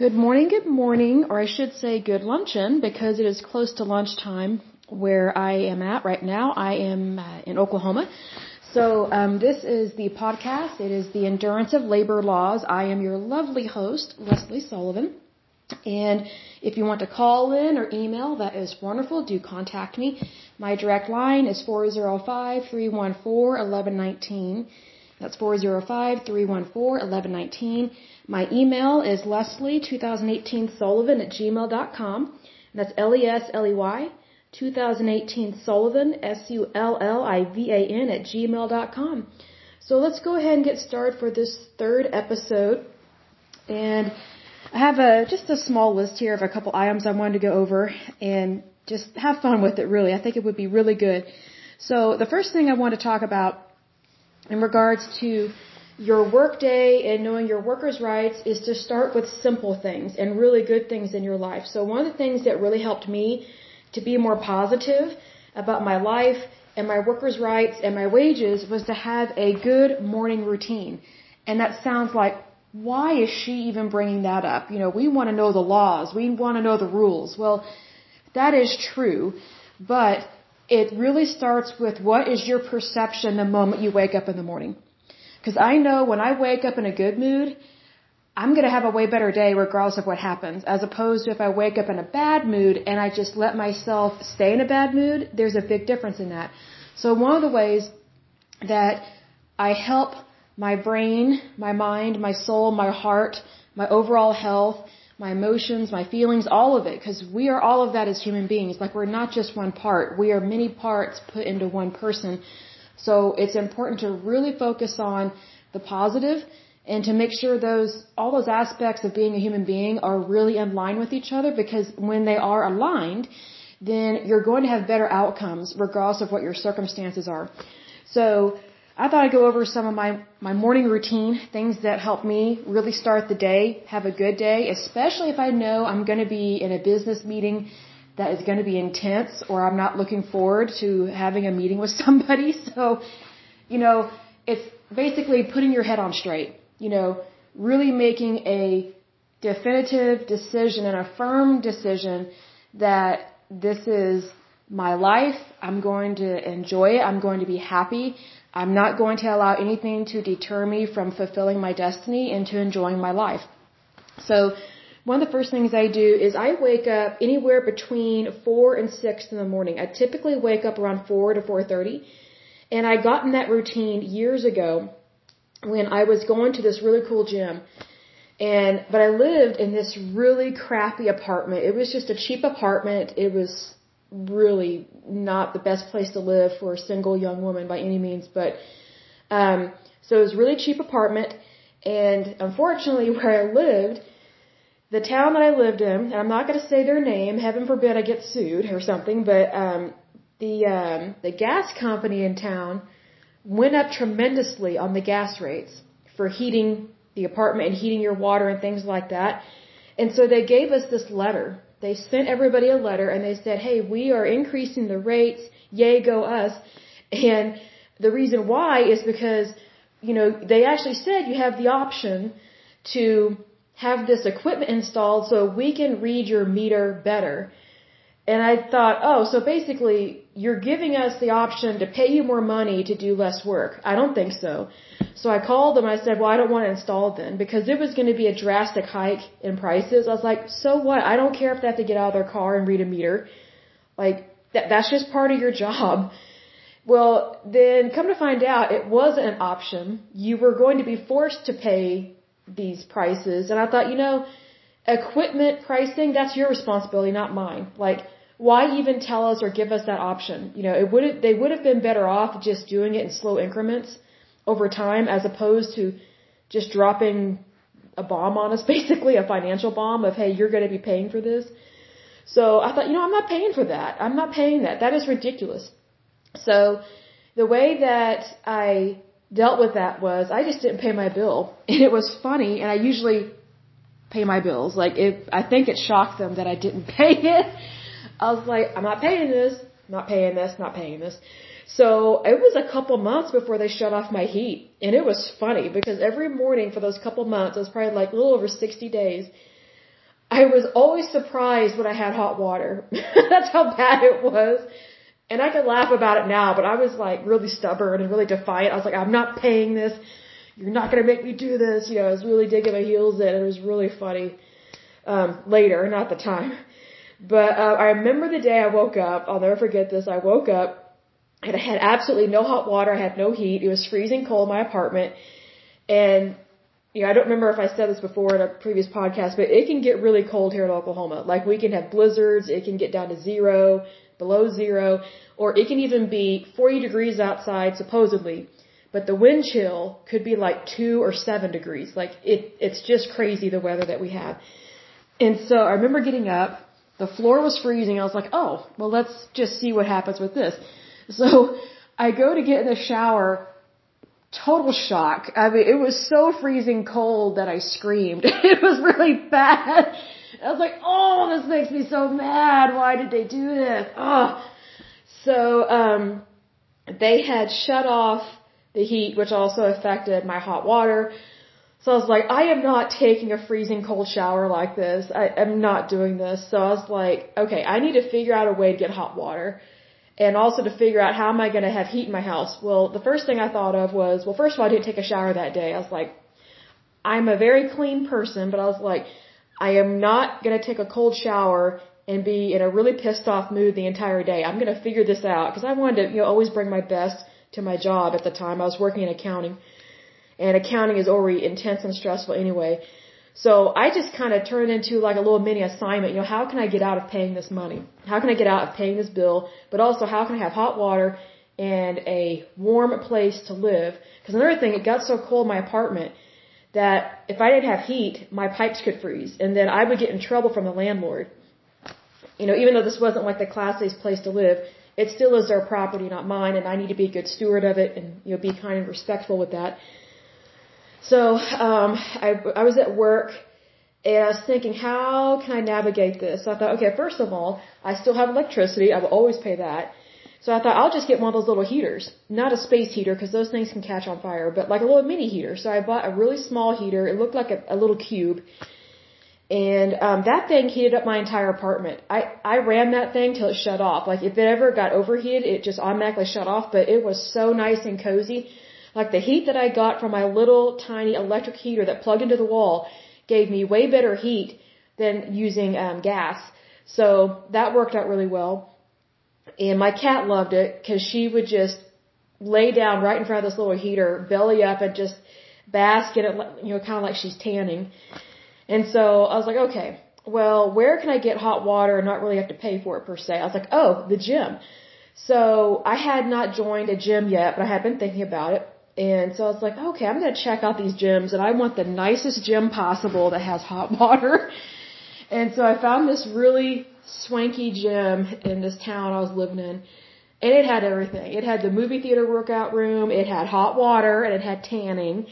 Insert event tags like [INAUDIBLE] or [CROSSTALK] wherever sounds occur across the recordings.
Good morning, good morning, or I should say good luncheon because it is close to lunchtime where I am at right now. I am uh, in Oklahoma. So um, this is the podcast. It is the Endurance of Labor Laws. I am your lovely host, Lesley Sullivan. And if you want to call in or email, that is wonderful. Do contact me. My direct line is 405-314-1119. That's 405-314-1119. My email is lesley2018sullivan at gmail.com. That's L-E-S-L-E-Y 2018Sullivan, S-U-L-L-I-V-A-N at gmail.com. So let's go ahead and get started for this third episode. And I have a, just a small list here of a couple items I wanted to go over and just have fun with it really. I think it would be really good. So the first thing I want to talk about in regards to your workday and knowing your workers' rights is to start with simple things and really good things in your life. So one of the things that really helped me to be more positive about my life and my workers' rights and my wages was to have a good morning routine. And that sounds like, why is she even bringing that up? You know, we want to know the laws. We want to know the rules. Well, that is true, but it really starts with what is your perception the moment you wake up in the morning. Because I know when I wake up in a good mood, I'm going to have a way better day regardless of what happens. As opposed to if I wake up in a bad mood and I just let myself stay in a bad mood, there's a big difference in that. So one of the ways that I help my brain, my mind, my soul, my heart, my overall health, my emotions, my feelings, all of it, because we are all of that as human beings. Like we're not just one part. We are many parts put into one person. So it's important to really focus on the positive and to make sure those all those aspects of being a human being are really in line with each other because when they are aligned, then you're going to have better outcomes regardless of what your circumstances are. So I thought I'd go over some of my, my morning routine, things that help me really start the day, have a good day, especially if I know I'm going to be in a business meeting that is going to be intense or I'm not looking forward to having a meeting with [LAUGHS] somebody. So, you know, it's basically putting your head on straight, you know, really making a definitive decision and a firm decision that this is my life. I'm going to enjoy it. I'm going to be happy. I'm not going to allow anything to deter me from fulfilling my destiny and to enjoying my life. So, one of the first things I do is I wake up anywhere between 4 and 6 in the morning. I typically wake up around 4 to 4.30. And I got in that routine years ago when I was going to this really cool gym. And, but I lived in this really crappy apartment. It was just a cheap apartment. It was really not the best place to live for a single young woman by any means, but, um, so it was a really cheap apartment. And unfortunately [LAUGHS] where I lived, the town that I lived in, and I'm not going to say their name, heaven forbid I get sued or something, but um, the um, the gas company in town went up tremendously on the gas rates for heating the apartment and heating your water and things like that. And so they gave us this letter. They sent everybody a letter and they said, "Hey, we are increasing the rates. Yay, go us!" And the reason why is because you know they actually said you have the option to have this equipment installed so we can read your meter better. And I thought, oh, so basically you're giving us the option to pay you more money to do less work. I don't think so. So I called them. I said, well, I don't want to install it then because it was going to be a drastic hike in prices. I was like, so what? I don't care if they have to get out of their car and read a meter. Like that, that's just part of your job. Well, then come to find out it wasn't an option. You were going to be forced to pay these prices. And I thought, you know, equipment pricing, that's your responsibility, not mine. Like, why even tell us or give us that option? You know, it would they would have been better off just doing it in slow increments over time as opposed to just dropping a bomb on us, [LAUGHS] basically a financial bomb of, hey, you're going to be paying for this. So I thought, you know, I'm not paying for that. I'm not paying that. That is ridiculous. So the way that I dealt with that was I just didn't pay my bill. [LAUGHS] And it was funny, and I usually pay my bills. Like, if I think it shocked them that I didn't [LAUGHS] pay it. I was like, I'm not paying this, not paying this, not paying this. So it was a couple months before they shut off my heat. And it was funny because every morning for those couple months, it was probably like a little over 60 days, I was always surprised when I had hot water. [LAUGHS] That's how bad it was. And I can laugh about it now, but I was like really stubborn and really defiant. I was like, I'm not paying this. You're not gonna make me do this. You know, I was really digging my heels in. It was really funny. Um, later, not the time. But uh, I remember the day I woke up. I'll never forget this. I woke up and I had absolutely no hot water. I had no heat. It was freezing cold in my apartment. And you know, I don't remember if I said this before in a previous podcast, but it can get really cold here in Oklahoma. Like we can have blizzards. It can get down to zero, below zero, or it can even be 40 degrees outside supposedly. But the wind chill could be like two or seven degrees. Like it, it's just crazy the weather that we have. And so I remember getting up. The floor was freezing. I was like, oh, well, let's just see what happens with this. [LAUGHS] So I go to get in the shower total shock. I mean, it was so freezing cold that I screamed. [LAUGHS] it was really bad. I was like, oh, this makes me so mad. Why did they do this? Oh. So, um, they had shut off the heat, which also affected my hot water. So I was like, I am not taking a freezing cold shower like this. I am not doing this. So I was like, okay, I need to figure out a way to get hot water and also to figure out how am I going to have heat in my house. Well, the first thing I thought of was, well, first of all, I didn't take a shower that day. I was like, I'm a very clean person, but I was like, I am not going to take a cold shower and be in a really pissed off mood the entire day. I'm going to figure this out because I wanted to, you know, always bring my best to my job at the time. I was working in accounting and accounting is already intense and stressful anyway. So I just kind of turned into like a little mini assignment. You know, how can I get out of paying this money? How can I get out of paying this bill? But also, how can I have hot water and a warm place to live? Because another thing, it got so cold in my apartment that if I didn't have heat, my pipes could freeze, and then I would get in trouble from the landlord. You know, even though this wasn't like the classiest place to live, it still is their property, not mine, and I need to be a good steward of it and you know be kind and respectful with that. So um, I, I was at work and I was thinking, how can I navigate this? So I thought, okay, first of all, I still have electricity. I will always pay that. So I thought I'll just get one of those little heaters, not a space heater because those things can catch on fire, but like a little mini heater. So I bought a really small heater. It looked like a, a little cube, and um, that thing heated up my entire apartment. I I ran that thing till it shut off. Like if it ever got overheated, it just automatically shut off. But it was so nice and cozy. Like the heat that I got from my little tiny electric heater that plugged into the wall gave me way better heat than using um, gas. So that worked out really well. And my cat loved it because she would just lay down right in front of this little heater, belly up, and just bask in it, you know, kind of like she's tanning. And so I was like, okay, well, where can I get hot water and not really have to pay for it per se? I was like, oh, the gym. So I had not joined a gym yet, but I had been thinking about it. And so I was like, okay, I'm going to check out these gyms and I want the nicest gym possible that has hot [LAUGHS] water. And so I found this really swanky gym in this town I was living in. And it had everything. It had the movie theater workout room, it had hot water, and it had tanning.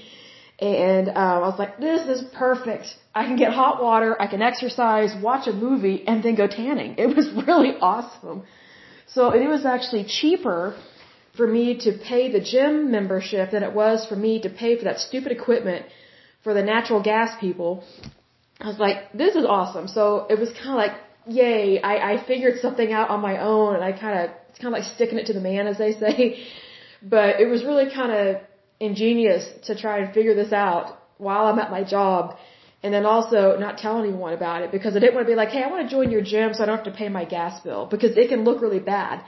And um, I was like, this is perfect. I can get hot water, I can exercise, watch a movie, and then go tanning. It was [LAUGHS] really awesome. So it was actually cheaper for me to pay the gym membership than it was for me to pay for that stupid equipment for the natural gas people. I was like, this is awesome. So it was kind of like, yay, I, I figured something out on my own and I kind of, it's kind of like sticking it to the man, as they [LAUGHS] say. But it was really kind of ingenious to try and figure this out while I'm at my job and then also not tell anyone about it because I didn't want to be like, hey, I want to join your gym so I don't have to pay my gas bill because it can look really bad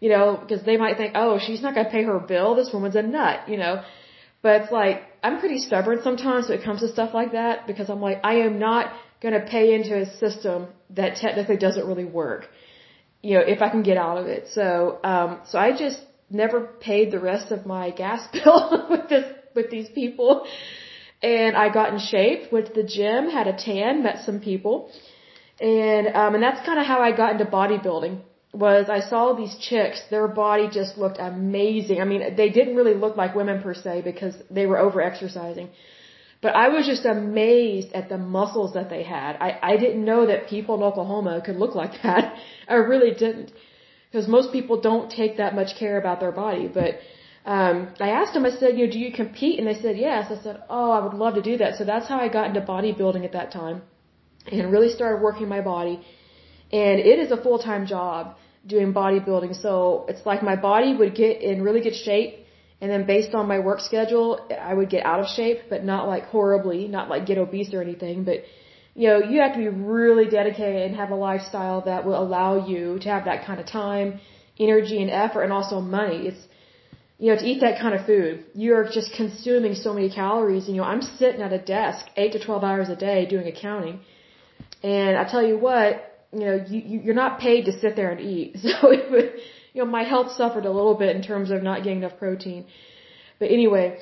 you know, because they might think, oh, she's not going to pay her bill. This woman's a nut, you know. But it's like, I'm pretty stubborn sometimes when it comes to stuff like that because I'm like, I am not going to pay into a system that technically doesn't really work, you know, if I can get out of it. So, um, so I just never paid the rest of my gas [LAUGHS] bill with this, with these people. And I got in shape, went to the gym, had a tan, met some people. And, um, and that's kind of how I got into bodybuilding was I saw these chicks, their body just looked amazing. I mean, they didn't really look like women per se because they were over exercising. But I was just amazed at the muscles that they had. I, I didn't know that people in Oklahoma could look like [LAUGHS] that. I really didn't. Because most people don't take that much care about their body. But um, I asked them, I said, you know, do you compete? And they said, yes. I said, oh, I would love to do that. So that's how I got into bodybuilding at that time. and really started working my body. And it is a full-time job doing bodybuilding. So it's like my body would get in really good shape. And then based on my work schedule, I would get out of shape, but not like horribly, not like get obese or anything. But, you know, you have to be really dedicated and have a lifestyle that will allow you to have that kind of time, energy and effort and also money. It's, you know, to eat that kind of food, you're just consuming so many calories. And, you know, I'm sitting at a desk eight to 12 hours a day doing accounting. And I tell you what, you know, you, you're not paid to sit there and eat. [LAUGHS] So it would, you know, my health suffered a little bit in terms of not getting enough protein. But anyway,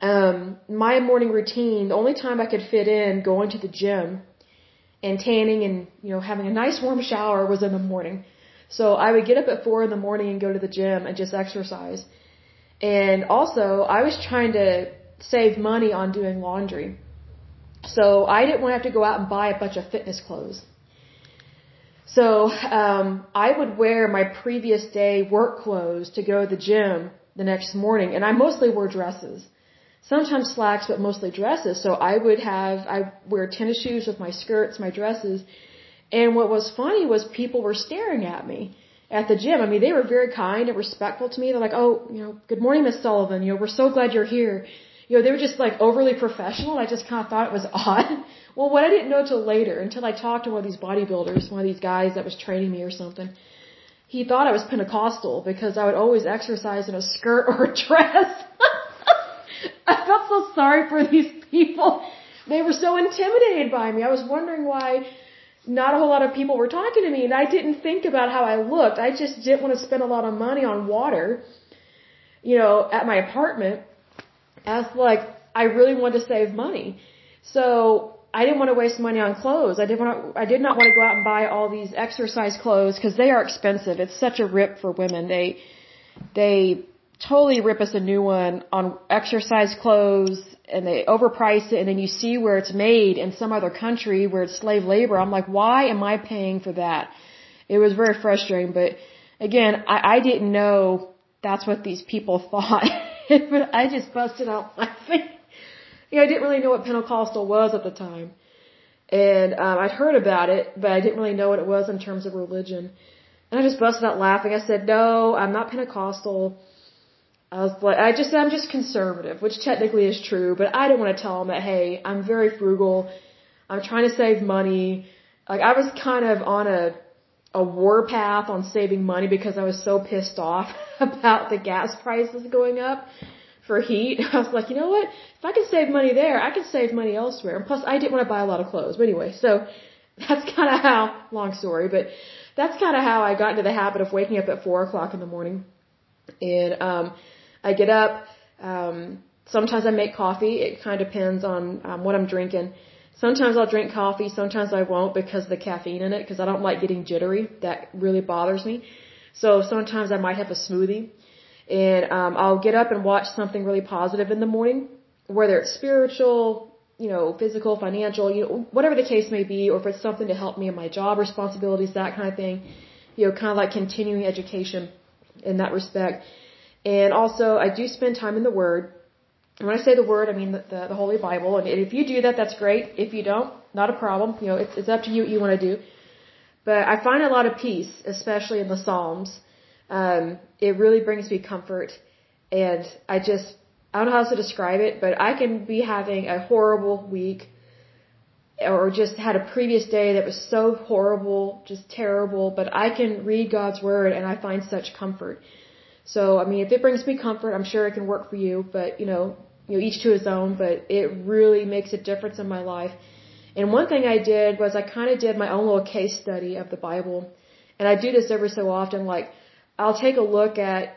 um, my morning routine, the only time I could fit in going to the gym and tanning and, you know, having a nice warm shower was in the morning. So I would get up at four in the morning and go to the gym and just exercise. And also, I was trying to save money on doing laundry. So I didn't want to have to go out and buy a bunch of fitness clothes. So um, I would wear my previous day work clothes to go to the gym the next morning, and I mostly wore dresses. Sometimes slacks, but mostly dresses. So I would have I wear tennis shoes with my skirts, my dresses, and what was funny was people were staring at me at the gym. I mean, they were very kind and respectful to me. They're like, "Oh, you know, good morning, Miss Sullivan. You know, we're so glad you're here." You know, they were just like overly professional. I just kind of thought it was [LAUGHS] odd. Well, what I didn't know till later, until I talked to one of these bodybuilders, one of these guys that was training me or something, he thought I was Pentecostal because I would always exercise in a skirt or a dress. [LAUGHS] I felt so sorry for these people. They were so intimidated by me. I was wondering why not a whole lot of people were talking to me and I didn't think about how I looked. I just didn't want to spend a lot of money on water, you know, at my apartment as like I really wanted to save money. So I didn't want to waste money on clothes. I didn't want to, I did not want to go out and buy all these exercise clothes because they are expensive. It's such a rip for women. They they totally rip us a new one on exercise clothes and they overprice it and then you see where it's made in some other country where it's slave labor. I'm like, why am I paying for that? It was very frustrating, but again, I, I didn't know that's what these people [LAUGHS] thought. [LAUGHS] I just busted out laughing. [LAUGHS] You know, I didn't really know what Pentecostal was at the time. And um, I'd heard about it, but I didn't really know what it was in terms of religion. And I just busted out laughing. I said, "No, I'm not Pentecostal." I was like, I just, said I'm just conservative, which technically is true, but I didn't want to tell them that, hey, I'm very frugal. I'm trying to save money. Like, I was kind of on a, a war path on saving money because I was so pissed off [LAUGHS] about the gas prices going up for heat. [LAUGHS] I was like, you know what? If I can save money there, I can save money elsewhere. And plus, I didn't want to buy a lot of clothes. But anyway, so [LAUGHS] that's kind of how, long story, but that's kind of how I got into the habit of waking up at four o'clock in the morning. And, um, I get up. Um, sometimes I make coffee. It kind of depends on um, what I'm drinking. Sometimes I'll drink coffee. Sometimes I won't because of the caffeine in it. Because I don't like getting jittery. That really bothers me. So sometimes I might have a smoothie, and um, I'll get up and watch something really positive in the morning, whether it's spiritual, you know, physical, financial, you know, whatever the case may be, or if it's something to help me in my job responsibilities, that kind of thing. You know, kind of like continuing education in that respect. And also, I do spend time in the Word. When I say the Word, I mean the, the, the Holy Bible. And if you do that, that's great. If you don't, not a problem. You know, it's, it's up to you what you want to do. But I find a lot of peace, especially in the Psalms. Um, it really brings me comfort. And I just, I don't know how else to describe it, but I can be having a horrible week or just had a previous day that was so horrible, just terrible, but I can read God's Word and I find such comfort. So, I mean, if it brings me comfort, I'm sure it can work for you, but, you know, you know, each to his own, but it really makes a difference in my life. And one thing I did was I kind of did my own little case study of the Bible. And I do this every so often. Like, I'll take a look at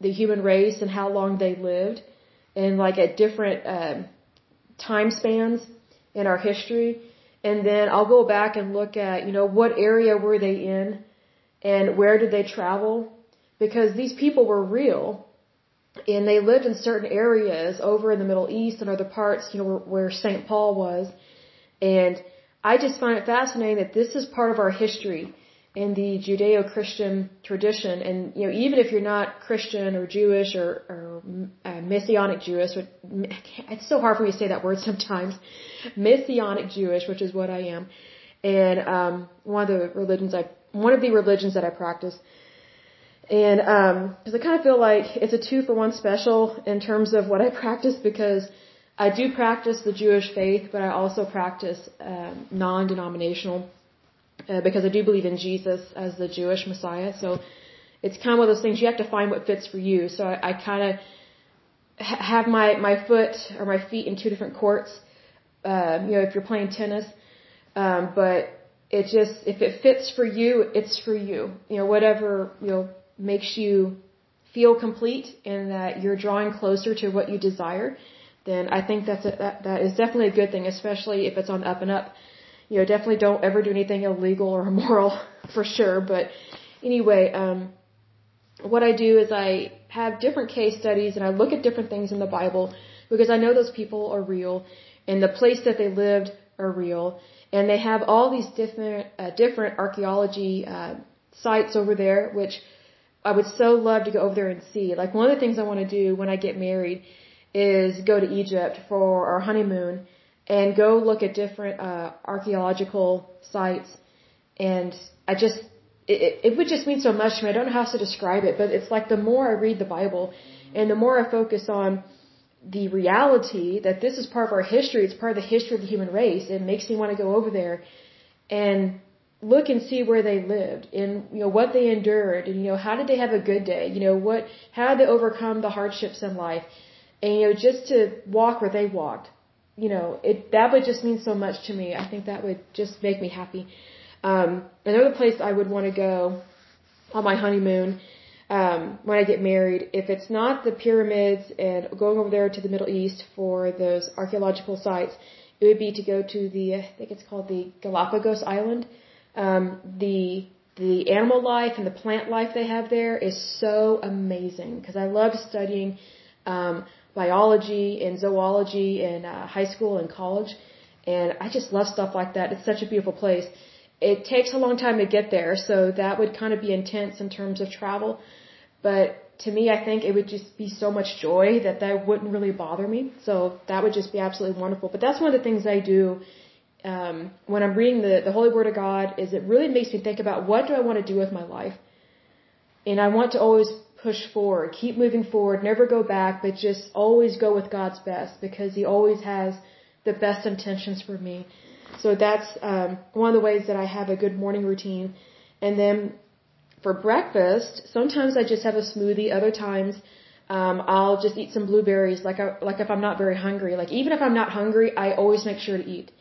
the human race and how long they lived and like at different um, time spans in our history. And then I'll go back and look at, you know, what area were they in and where did they travel because these people were real and they lived in certain areas over in the Middle East and other parts, you know, where, where St. Paul was. And I just find it fascinating that this is part of our history in the Judeo-Christian tradition. And, you know, even if you're not Christian or Jewish or, or uh, Messianic Jewish. Which, [LAUGHS] it's so hard for me to say that word [LAUGHS] sometimes. Messianic Jewish, which is what I am, and um, one of the religions I one of the religions that I practice. And um, because I kind of feel like it's a two for one special in terms of what I [LAUGHS] practice because I do practice the Jewish faith, but I also practice um, non-denominational uh, because I do believe in Jesus as the Jewish Messiah. So it's kind of one of those things you have to find what fits for you. So I, I kind of ha- have my my foot or my feet in two different courts. Uh, you know, if you're playing tennis, um, but it just if it fits for you, it's for you. You know, whatever you know makes you feel complete and that you're drawing closer to what you desire, then I think that's a, that that is definitely a good thing, especially if it's on up and up. You know, definitely don't ever do anything illegal or [LAUGHS] immoral for sure. But anyway, um, what I do is I have different case studies and I look at different things in the Bible because I know those people are real and the place that they lived are real and they have all these different uh, different archaeology uh, sites over there which I would so love to go over there and see. Like one of the things I want to do when I get married is go to Egypt for our honeymoon and go look at different uh, archaeological sites. And I just, it, it would just mean so much to me. I don't know how to describe it, but it's like the more I read the Bible and the more I focus on the reality that this is part of our history, it's part of the history of the human race, it makes me want to go over there and look and see where they lived and you know what they endured and you know how did they have a good day? You know what how did they overcome the hardships in life? And you know just to walk where they walked you know it that would just mean so much to me. I think that would just make me happy. Um another place i would want to go on my honeymoon um when i get married if it's not the pyramids and going over there to the middle east for those archaeological sites it would be to go to the i think it's called the galapagos island um, the the animal life and the plant life they have there is so amazing because I love studying um, biology and zoology in uh, high school and college, and I just love stuff like that. It's such a beautiful place. It takes a long time to get there, so that would kind of be intense in terms of travel. But to me, I think it would just be so much joy that that wouldn't really bother me. So that would just be absolutely wonderful. But that's one of the things I do um, when I'm reading the, the Holy Word of God is it really makes me think about what do I want to do with my life. And I want to always push forward, keep moving forward, never go back, but just always go with God's best because He always has the best intentions for me. So that's um, one of the ways that I have a good morning routine. And then for breakfast, sometimes I just have a smoothie. Other times, um, I'll just eat some blueberries. Like I, like if I'm not very hungry. Like even if I'm not hungry, I always make sure to eat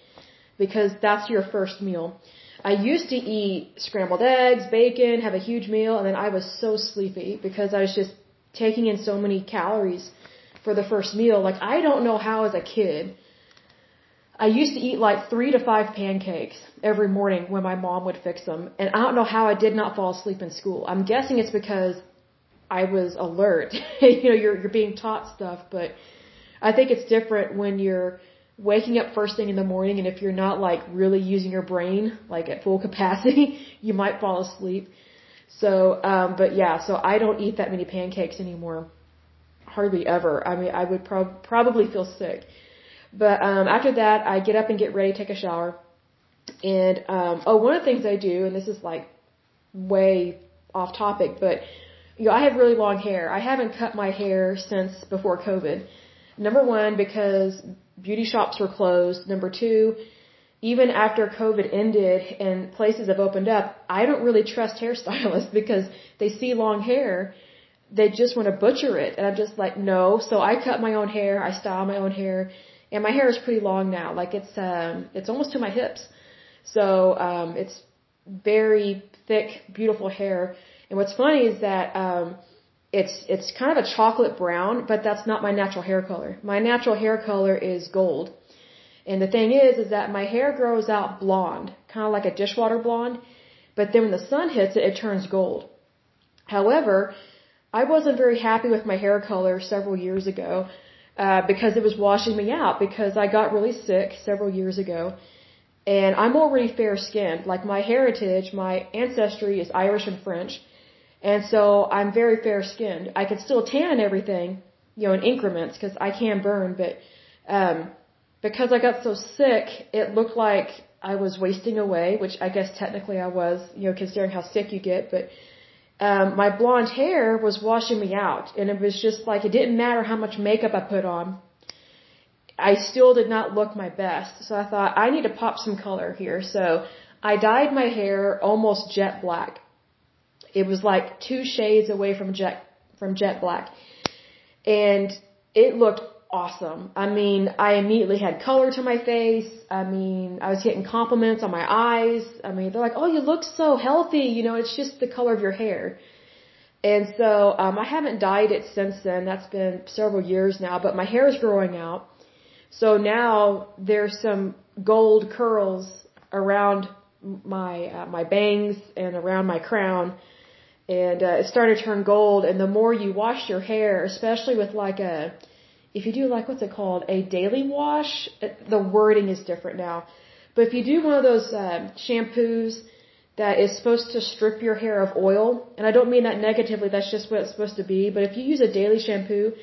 because that's your first meal. I used to eat scrambled eggs, bacon, have a huge meal, and then I was so sleepy because I was just taking in so many calories for the first meal. Like, I don't know how as a kid, I used to eat like three to five pancakes every morning when my mom would fix them. And I don't know how I did not fall asleep in school. I'm guessing it's because I was alert. [LAUGHS] you know, you're, you're being taught stuff, but I think it's different when you're waking up first thing in the morning and if you're not like really using your brain like at full [LAUGHS] capacity, you might fall asleep. So, um, but yeah, so I don't eat that many pancakes anymore. Hardly ever. I mean, I would prob- probably feel sick. But, um, after that, I get up and get ready, take a shower. And, um, oh, one of the things I do, and this is like way off topic, but, you know, I have really long hair. I haven't cut my hair since before COVID. Number one, because beauty shops were closed. Number two, even after COVID ended and places have opened up, I don't really trust hairstylists [LAUGHS] because they see long hair, they just want to butcher it. And I'm just like, no. So I cut my own hair, I style my own hair, and my hair is pretty long now. Like it's um it's almost to my hips. So um it's very thick, beautiful hair. And what's funny is that um it's it's kind of a chocolate brown, but that's not my natural hair color. My natural hair color is gold. And the thing is, is that my hair grows out blonde, kind of like a dishwater blonde, but then when the sun hits it, it turns gold. However, I wasn't very happy with my hair color several years ago uh, because it was washing me out because I got really sick several years ago. And I'm already fair skinned. Like my heritage, my ancestry is Irish and French. And so I'm very fair skinned. I can still tan everything, you know, in increments because I can burn, but, um, because I got so sick, it looked like I was wasting away, which I guess technically I was, you know, considering how sick you get, but, um, my blonde hair was washing me out and it was just like, it didn't matter how much makeup I put on. I still did not look my best. So I thought, I need to pop some color here. So I dyed my hair almost jet black. It was like two shades away from jet, from jet black. And it looked awesome. I mean, I immediately had color to my face. I mean, I was getting compliments on my eyes. I mean, they're like, "Oh, you look so healthy." You know, it's just the color of your hair. And so, um, I haven't dyed it since then. That's been several years now, but my hair is growing out. So now there's some gold curls around my uh, my bangs and around my crown and uh, it started to turn gold. And the more you wash your hair, especially with like a, if you do like what's it called, a daily wash, the wording is different now. But if you do one of those uh, shampoos that is supposed to strip your hair of oil, and I don't mean that negatively, that's just what it's supposed to be. But if you use a daily shampoo,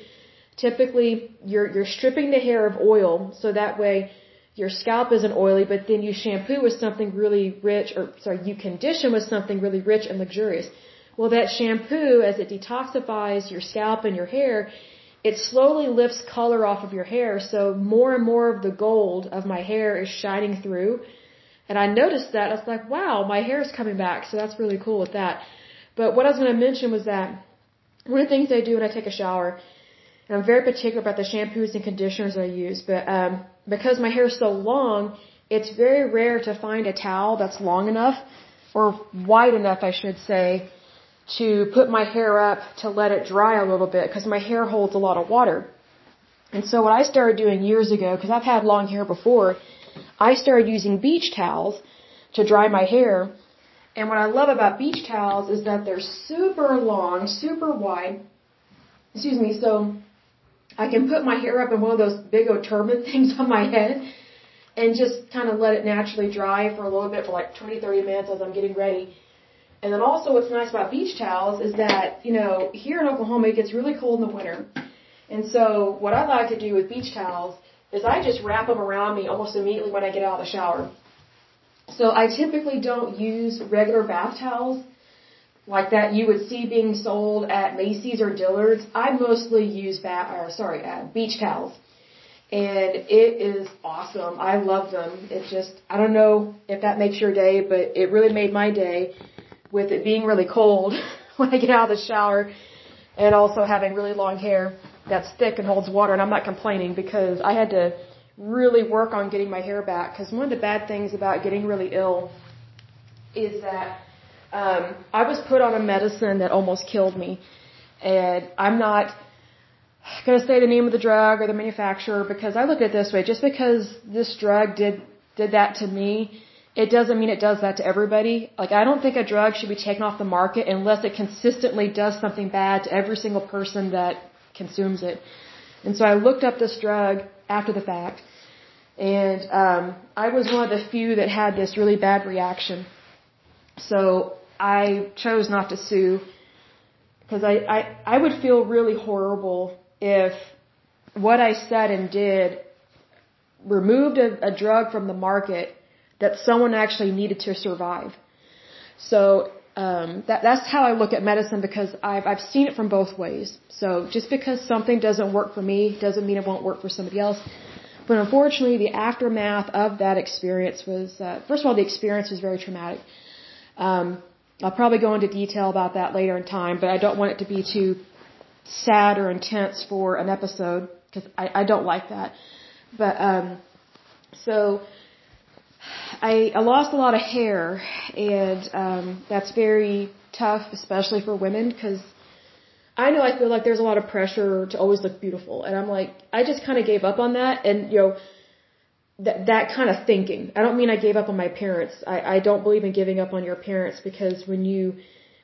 typically you're you're stripping the hair of oil, so that way your scalp isn't oily, but then you shampoo with something really rich, or sorry, you condition with something really rich and luxurious. Well, that shampoo, as it detoxifies your scalp and your hair, it slowly lifts color off of your hair. So more and more of the gold of my hair is shining through. And I noticed that. I was like, wow, my hair is coming back. So that's really cool with that. But what I was going to mention was that one of the things I do when I take a shower, and I'm very particular about the shampoos and conditioners I use, but um, because my hair is so long, it's very rare to find a towel that's long enough, or wide enough, I should say, to put my hair up to let it dry a little bit because my hair holds a lot of water. And so what I started doing years ago, because I've had long hair before, I started using beach towels to dry my hair. And what I love about beach towels is that they're super long, super wide. Excuse me, so I can put my hair up in one of those big old turban [LAUGHS] things on my head and just kind of let it naturally dry for a little bit for like 20, 30 minutes as I'm getting ready. And then also what's nice about beach towels is that, you know, here in Oklahoma it gets really cold in the winter. And so what I like to do with beach towels is I just wrap them around me almost immediately when I get out of the shower. So I typically don't use regular bath towels like that you would see being sold at Macy's or Dillard's. I mostly use bath, or sorry, uh, beach towels. And it is awesome. I love them. It just, I don't know if that makes your day, but it really made my day with it being really cold [LAUGHS] when I get out of the shower and also having really long hair that's thick and holds water. And I'm not complaining because I had to really work on getting my hair back because one of the bad things about getting really ill is that um, I was put on a medicine that almost killed me. And I'm not going to say the name of the drug or the manufacturer because I look at it this way. Just because this drug did did that to me it doesn't mean it does that to everybody. Like, I don't think a drug should be taken off the market unless it consistently does something bad to every single person that consumes it. And so I looked up this drug after the fact, and um, I was one of the few that had this really bad reaction. So I chose not to sue because I, I, I would feel really horrible if what I said and did removed a, a drug from the market that someone actually needed to survive. So um, that, that's how I look at medicine because I've, I've seen it from both ways. So just because something doesn't work for me doesn't mean it won't work for somebody else. But unfortunately, the aftermath of that experience was, uh, first of all, the experience was very traumatic. Um, I'll probably go into detail about that later in time, but I don't want it to be too sad or intense for an episode because I, I don't like that. But um, so I, I lost a lot of hair, and um, that's very tough, especially for women, because I know I feel like there's a lot of pressure to always look beautiful, and I'm like, I just kind of gave up on that, and you know, that that kind of thinking. I don't mean I gave up on my parents. I, I don't believe in giving up on your parents because when you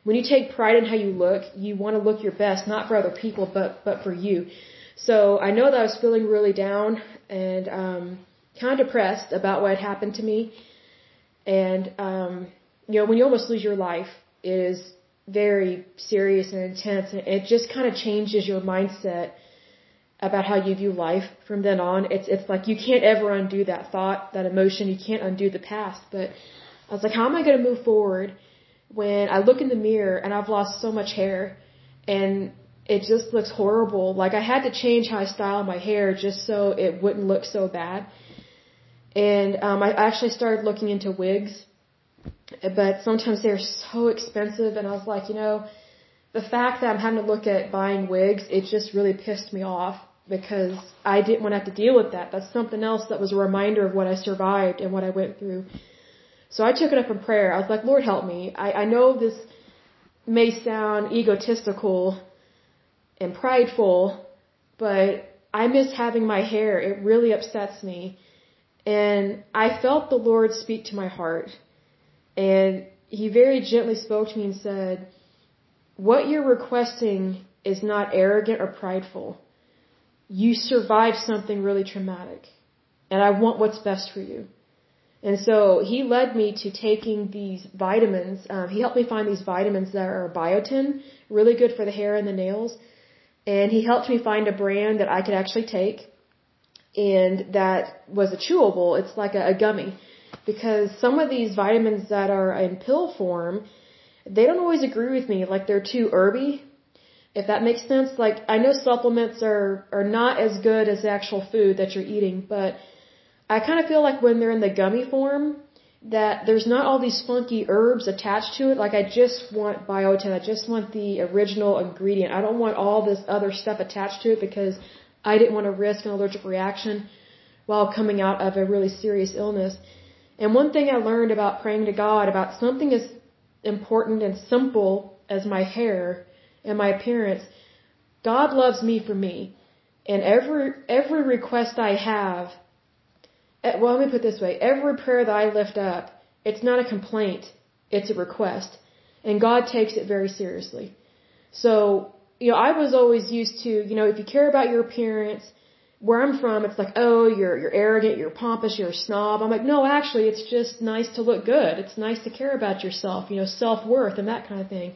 when you take pride in how you look, you want to look your best, not for other people, but but for you. So I know that I was feeling really down, and um, kind of depressed about what had happened to me. And, um, you know, when you almost lose your life, it is very serious and intense. And it just kind of changes your mindset about how you view life from then on. It's it's like you can't ever undo that thought, that emotion. You can't undo the past. But I was like, how am I going to move forward when I look in the mirror and I've lost so much hair and it just looks horrible. Like I had to change how I style my hair just so it wouldn't look so bad. And um, I actually started looking into wigs, but sometimes they're so expensive. And I was like, you know, the fact that I'm having to look at buying wigs, it just really pissed me off because I didn't want to have to deal with that. That's something else that was a reminder of what I survived and what I went through. So I took it up in prayer. I was like, Lord, help me. I, I know this may sound egotistical and prideful, but I miss having my hair. It really upsets me. And I felt the Lord speak to my heart. And He very gently spoke to me and said, What you're requesting is not arrogant or prideful. You survived something really traumatic. And I want what's best for you. And so he led me to taking these vitamins. Um, he helped me find these vitamins that are biotin, really good for the hair and the nails. And he helped me find a brand that I could actually take and that was a chewable. It's like a, a gummy. Because some of these vitamins that are in pill form, they don't always agree with me. Like they're too herby. If that makes sense. Like I know supplements are, are not as good as the actual food that you're eating, but I kind of feel like when they're in the gummy form, that there's not all these funky herbs attached to it. Like I just want biotin. I just want the original ingredient. I don't want all this other stuff attached to it because I didn't want to risk an allergic reaction while coming out of a really serious illness. And one thing I learned about praying to God about something as important and simple as my hair and my appearance, God loves me for me. And every every request I have Eh, well, let me put this way. Every prayer that I lift up, it's not a complaint, it's a request. And God takes it very seriously. So, you know, I was always used to, you know, if you care about your appearance, where I'm from, it's like, oh, you're, you're arrogant, you're pompous, you're a snob. I'm like, no, actually, it's just nice to look good. It's nice to care about yourself, you know, self-worth and that kind of thing.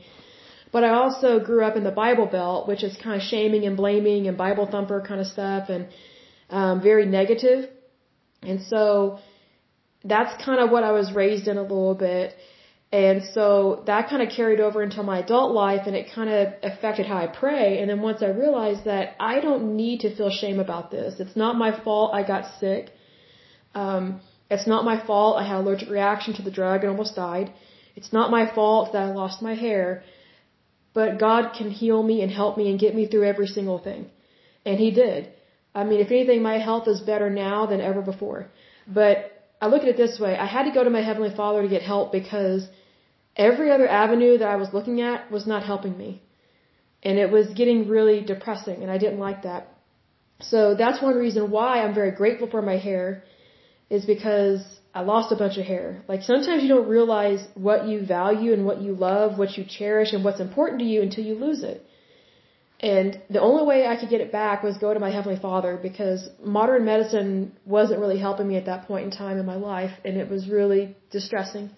But I also grew up in the Bible Belt, which is kind of shaming and blaming and Bible thumper kind of stuff and um, very negative. And so that's kind of what I was raised in a little bit. And so that kind of carried over into my adult life and it kind of affected how I pray. And then once I realized that I don't need to feel shame about this. It's not my fault I got sick. Um, it's not my fault I had allergic reaction to the drug and almost died. It's not my fault that I lost my hair. But God can heal me and help me and get me through every single thing. And He did. I mean, if anything, my health is better now than ever before. But I look at it this way. I had to go to my Heavenly Father to get help because every other avenue that I was looking at was not helping me. And it was getting really depressing and I didn't like that. So that's one reason why I'm very grateful for my hair is because I lost a bunch of hair. Like sometimes you don't realize what you value and what you love, what you cherish and what's important to you until you lose it. And the only way I could get it back was go to my Heavenly Father because modern medicine wasn't really helping me at that point in time in my life and it was really distressing.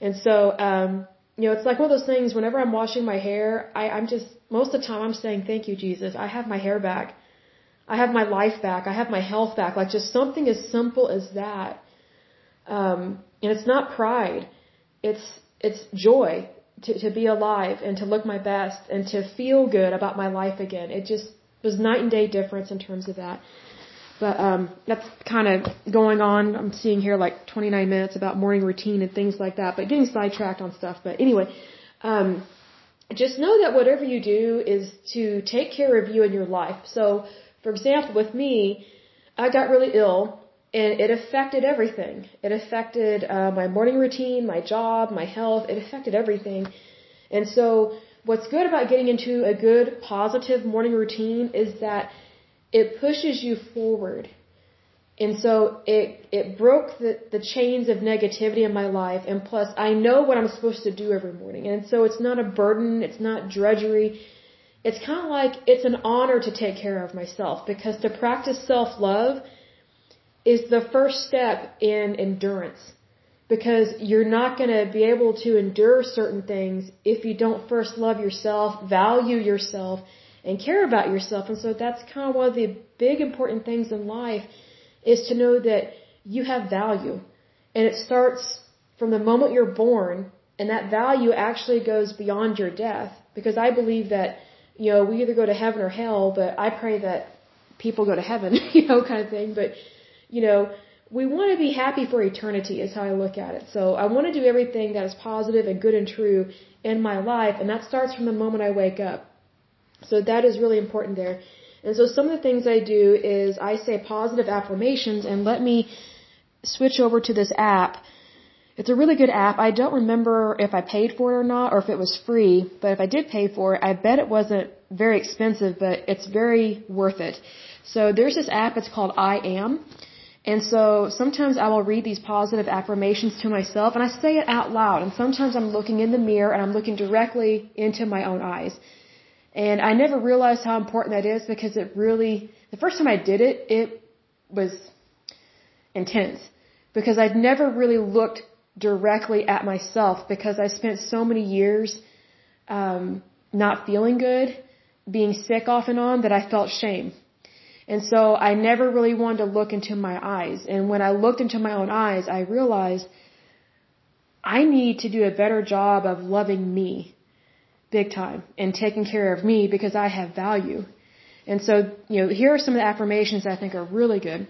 And so, um, you know, it's like one of those things whenever I'm washing my hair, I, I'm just, most of the time I'm saying, thank you, Jesus. I have my hair back. I have my life back. I have my health back. Like just something as simple as that. Um, and it's not pride. It's, it's joy to, to be alive and to look my best and to feel good about my life again. It just was night and day difference in terms of that. But um, that's kind of going on. I'm seeing here like 29 minutes about morning routine and things like that, but getting sidetracked on stuff. But anyway, um, just know that whatever you do is to take care of you and your life. So, for example, with me, I got really ill and it affected everything. It affected uh, my morning routine, my job, my health. It affected everything. And so, what's good about getting into a good, positive morning routine is that it pushes you forward. And so it it broke the the chains of negativity in my life, and plus I know what I'm supposed to do every morning, and so it's not a burden, it's not drudgery. It's kind of like it's an honor to take care of myself because to practice self love is the first step in endurance because you're not going to be able to endure certain things if you don't first love yourself, value yourself, and care about yourself. And so that's kind of one of the big important things in life is to know that you have value. And it starts from the moment you're born and that value actually goes beyond your death because I believe that, you know, we either go to heaven or hell, but I pray that people go to heaven, [LAUGHS] you know, kind of thing. But, you know, we want to be happy for eternity is how I look at it. So I want to do everything that is positive and good and true in my life, and that starts from the moment I wake up. So that is really important there. And so some of the things I do is I say positive affirmations and let me switch over to this app. It's a really good app. I don't remember if I paid for it or not or if it was free, but if I did pay for it, I bet it wasn't very expensive, but it's very worth it. So there's this app, it's called I Am. And so sometimes I will read these positive affirmations to myself and I say it out loud. And sometimes I'm looking in the mirror and I'm looking directly into my own eyes. And I never realized how important that is because it really, the first time I did it, it was intense because I'd never really looked directly at myself because I spent so many years um, not feeling good, being sick off and on that I felt shame. And so I never really wanted to look into my eyes. And when I looked into my own eyes, I realized I need to do a better job of loving me big time and taking care of me because I have value. And so, you know, here are some of the affirmations I think are really good.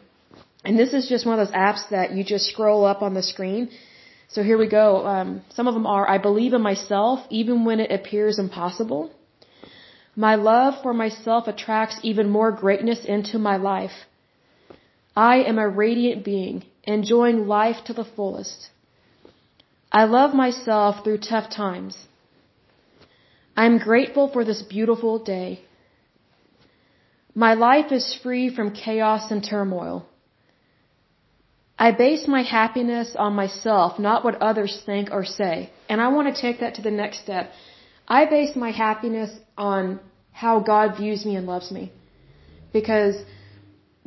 And this is just one of those apps that you just scroll up on the screen. So here we go. Um, some of them are, I believe in myself even when it appears impossible. My love for myself attracts even more greatness into my life. I am a radiant being, enjoying life to the fullest. I love myself through tough times. I am grateful for this beautiful day. My life is free from chaos and turmoil. I base my happiness on myself, not what others think or say. And I want to take that to the next step. I base my happiness on how God views me and loves me. Because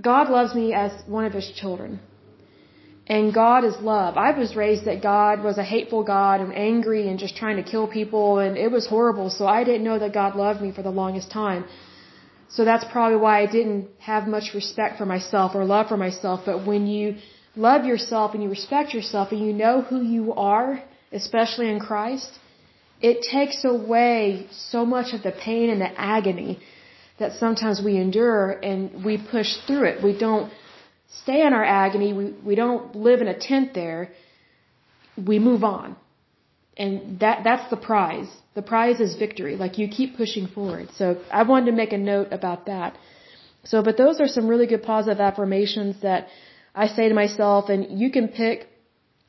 God loves me as one of His children. And God is love. I was raised that God was a hateful God and angry and just trying to kill people and it was horrible. So I didn't know that God loved me for the longest time. So that's probably why I didn't have much respect for myself or love for myself. But when you love yourself and you respect yourself and you know who you are, especially in Christ, it takes away so much of the pain and the agony that sometimes we endure and we push through it. We don't stay in our agony. We, we don't live in a tent there. We move on. And that, that's the prize. The prize is victory. Like you keep pushing forward. So I wanted to make a note about that. So, but those are some really good positive affirmations that I say to myself and you can pick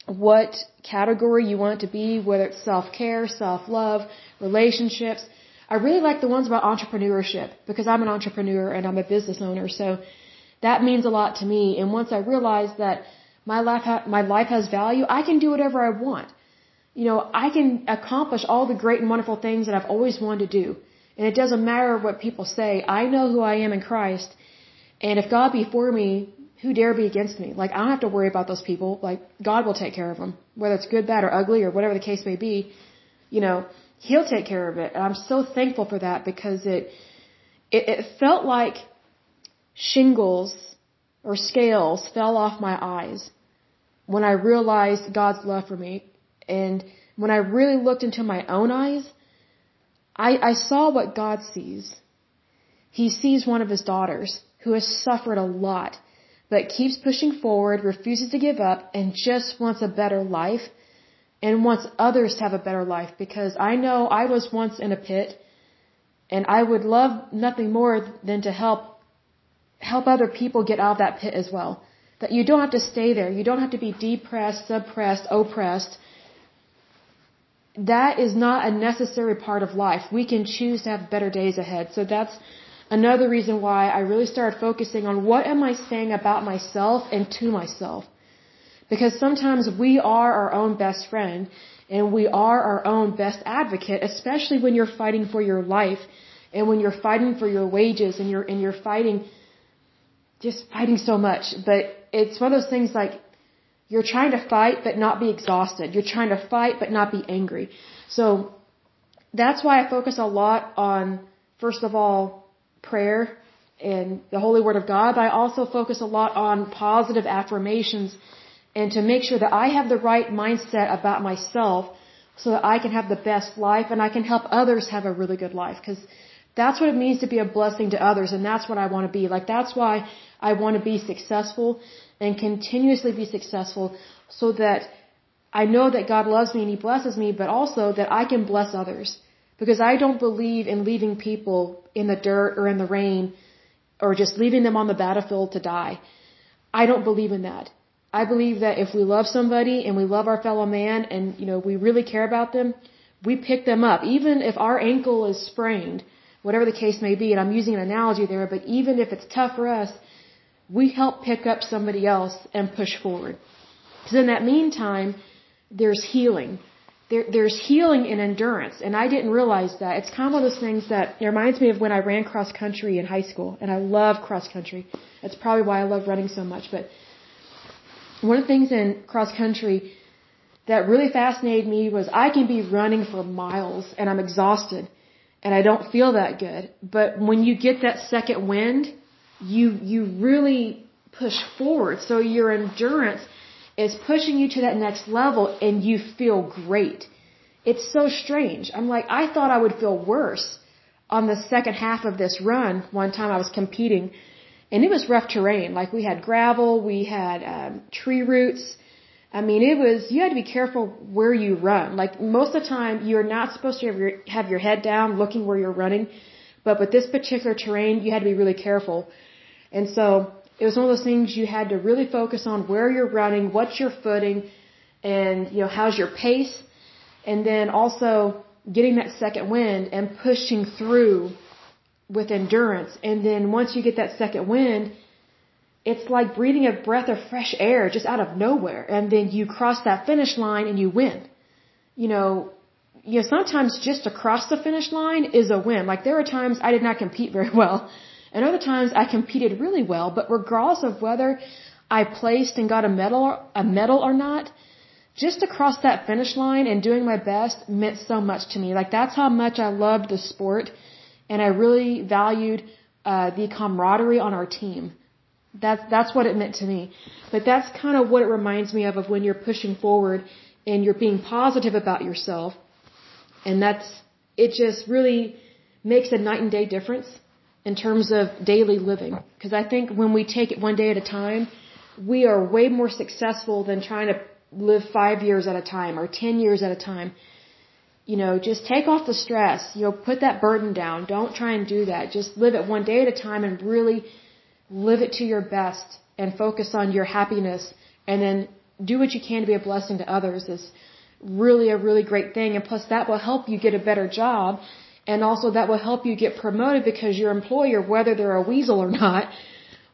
what category you want it to be, whether it's self-care, self-love, relationships. I really like the ones about entrepreneurship because I'm an entrepreneur and I'm a business owner. So that means a lot to me. And once I realize that my life, ha- my life has value, I can do whatever I want. You know, I can accomplish all the great and wonderful things that I've always wanted to do. And it doesn't matter what people say. I know who I am in Christ. And if God be for me, who dare be against me? Like, I don't have to worry about those people. Like, God will take care of them. Whether it's good, bad, or ugly, or whatever the case may be, you know, He'll take care of it. And I'm so thankful for that because it, it, it felt like shingles or scales fell off my eyes when I realized God's love for me. And when I really looked into my own eyes, I, I saw what God sees. He sees one of his daughters who has suffered a lot, but keeps pushing forward, refuses to give up, and just wants a better life and wants others to have a better life because I know I was once in a pit and I would love nothing more than to help help other people get out of that pit as well. That you don't have to stay there. You don't have to be depressed, suppressed, oppressed. That is not a necessary part of life. We can choose to have better days ahead. So that's another reason why I really started focusing on what am I saying about myself and to myself. Because sometimes we are our own best friend and we are our own best advocate, especially when you're fighting for your life and when you're fighting for your wages and you're, and you're fighting just fighting so much. But it's one of those things like you're trying to fight but not be exhausted. You're trying to fight but not be angry. So that's why I focus a lot on, first of all, prayer and the Holy Word of God, but I also focus a lot on positive affirmations and to make sure that I have the right mindset about myself so that I can have the best life and I can help others have a really good life because that's what it means to be a blessing to others and that's what I want to be. Like that's why I want to be successful and continuously be successful so that I know that God loves me and He blesses me, but also that I can bless others. Because I don't believe in leaving people in the dirt or in the rain or just leaving them on the battlefield to die. I don't believe in that. I believe that if we love somebody and we love our fellow man and, you know, we really care about them, we pick them up. Even if our ankle is sprained, whatever the case may be, and I'm using an analogy there, but even if it's tough for us, we help pick up somebody else and push forward. Because in that meantime, there's healing. There, there's healing in endurance, and I didn't realize that. It's kind of one of those things that it reminds me of when I ran cross country in high school, and I love cross country. That's probably why I love running so much. But one of the things in cross country that really fascinated me was I can be running for miles and I'm exhausted and I don't feel that good. But when you get that second wind, you you really push forward. So your endurance is pushing you to that next level and you feel great. It's so strange. I'm like, I thought I would feel worse on the second half of this run. One time I was competing and it was rough terrain. Like we had gravel, we had um, tree roots. I mean, it was, you had to be careful where you run. Like most of the time, you're not supposed to have your, have your head down looking where you're running. But with this particular terrain, you had to be really careful. And so it was one of those things you had to really focus on where you're running, what's your footing, and, you know, how's your pace. And then also getting that second wind and pushing through with endurance. And then once you get that second wind, it's like breathing a breath of fresh air just out of nowhere. And then you cross that finish line and you win. You know, you know, sometimes just to cross the finish line is a win. Like there are times I did not compete very well. And other times I competed really well, but regardless of whether I placed and got a medal, a medal or not, just to cross that finish line and doing my best meant so much to me. Like that's how much I loved the sport and I really valued uh, the camaraderie on our team. That's that's what it meant to me. But that's kind of what it reminds me of of when you're pushing forward and you're being positive about yourself. And that's it just really makes a night and day difference in terms of daily living. Because I think when we take it one day at a time, we are way more successful than trying to live five years at a time or ten years at a time you know, just take off the stress. You know, put that burden down. Don't try and do that. Just live it one day at a time and really live it to your best and focus on your happiness and then do what you can to be a blessing to others is really a really great thing. And plus that will help you get a better job and also that will help you get promoted because your employer, whether they're a weasel or [LAUGHS] not,